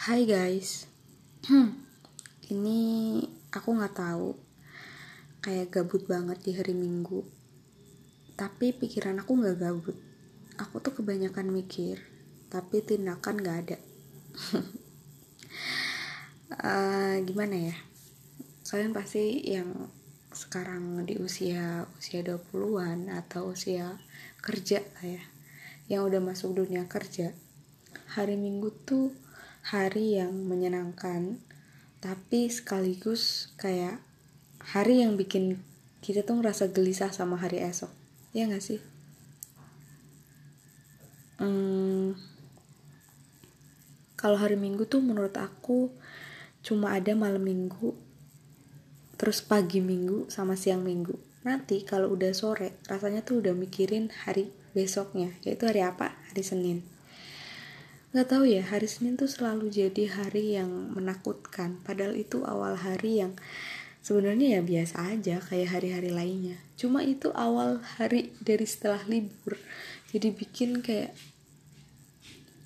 Hai guys, Hmm, ini aku nggak tahu, kayak gabut banget di hari Minggu. Tapi pikiran aku nggak gabut. Aku tuh kebanyakan mikir, tapi tindakan nggak ada. Eh, gimana ya? Kalian pasti yang sekarang di usia usia 20-an atau usia kerja lah ya, yang udah masuk dunia kerja. Hari Minggu tuh hari yang menyenangkan tapi sekaligus kayak hari yang bikin kita tuh ngerasa gelisah sama hari esok. Ya gak sih? Hmm, kalau hari minggu tuh menurut aku cuma ada malam minggu terus pagi minggu sama siang minggu. Nanti kalau udah sore rasanya tuh udah mikirin hari besoknya yaitu hari apa? Hari Senin Gak tahu ya, hari Senin tuh selalu jadi hari yang menakutkan. Padahal itu awal hari yang sebenarnya ya biasa aja kayak hari-hari lainnya. Cuma itu awal hari dari setelah libur. Jadi bikin kayak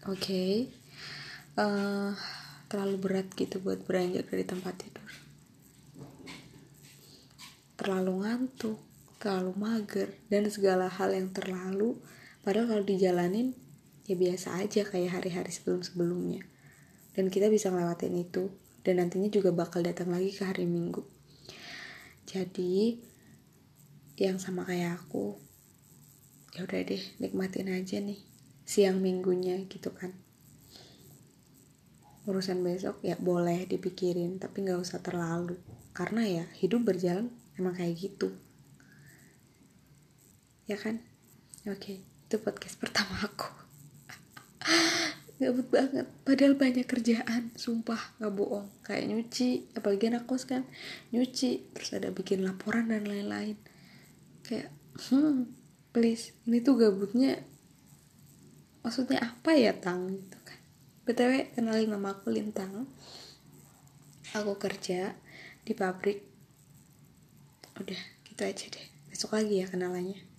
oke okay, uh, eh, terlalu berat gitu buat beranjak dari tempat tidur. Terlalu ngantuk, terlalu mager dan segala hal yang terlalu padahal kalau dijalanin ya biasa aja kayak hari-hari sebelum-sebelumnya. Dan kita bisa ngelewatin itu. Dan nantinya juga bakal datang lagi ke hari minggu. Jadi yang sama kayak aku ya udah deh nikmatin aja nih siang minggunya gitu kan. Urusan besok ya boleh dipikirin tapi nggak usah terlalu. Karena ya hidup berjalan emang kayak gitu. Ya kan? Oke itu podcast pertama aku gabut banget. Padahal banyak kerjaan sumpah gak bohong. Kayak nyuci apalagi anak kos kan. Nyuci terus ada bikin laporan dan lain-lain. Kayak hmm please ini tuh gabutnya maksudnya apa ya tang? Gitu kan. Btw kenalin nama aku lintang. Aku kerja di pabrik. Udah gitu aja deh. Besok lagi ya kenalannya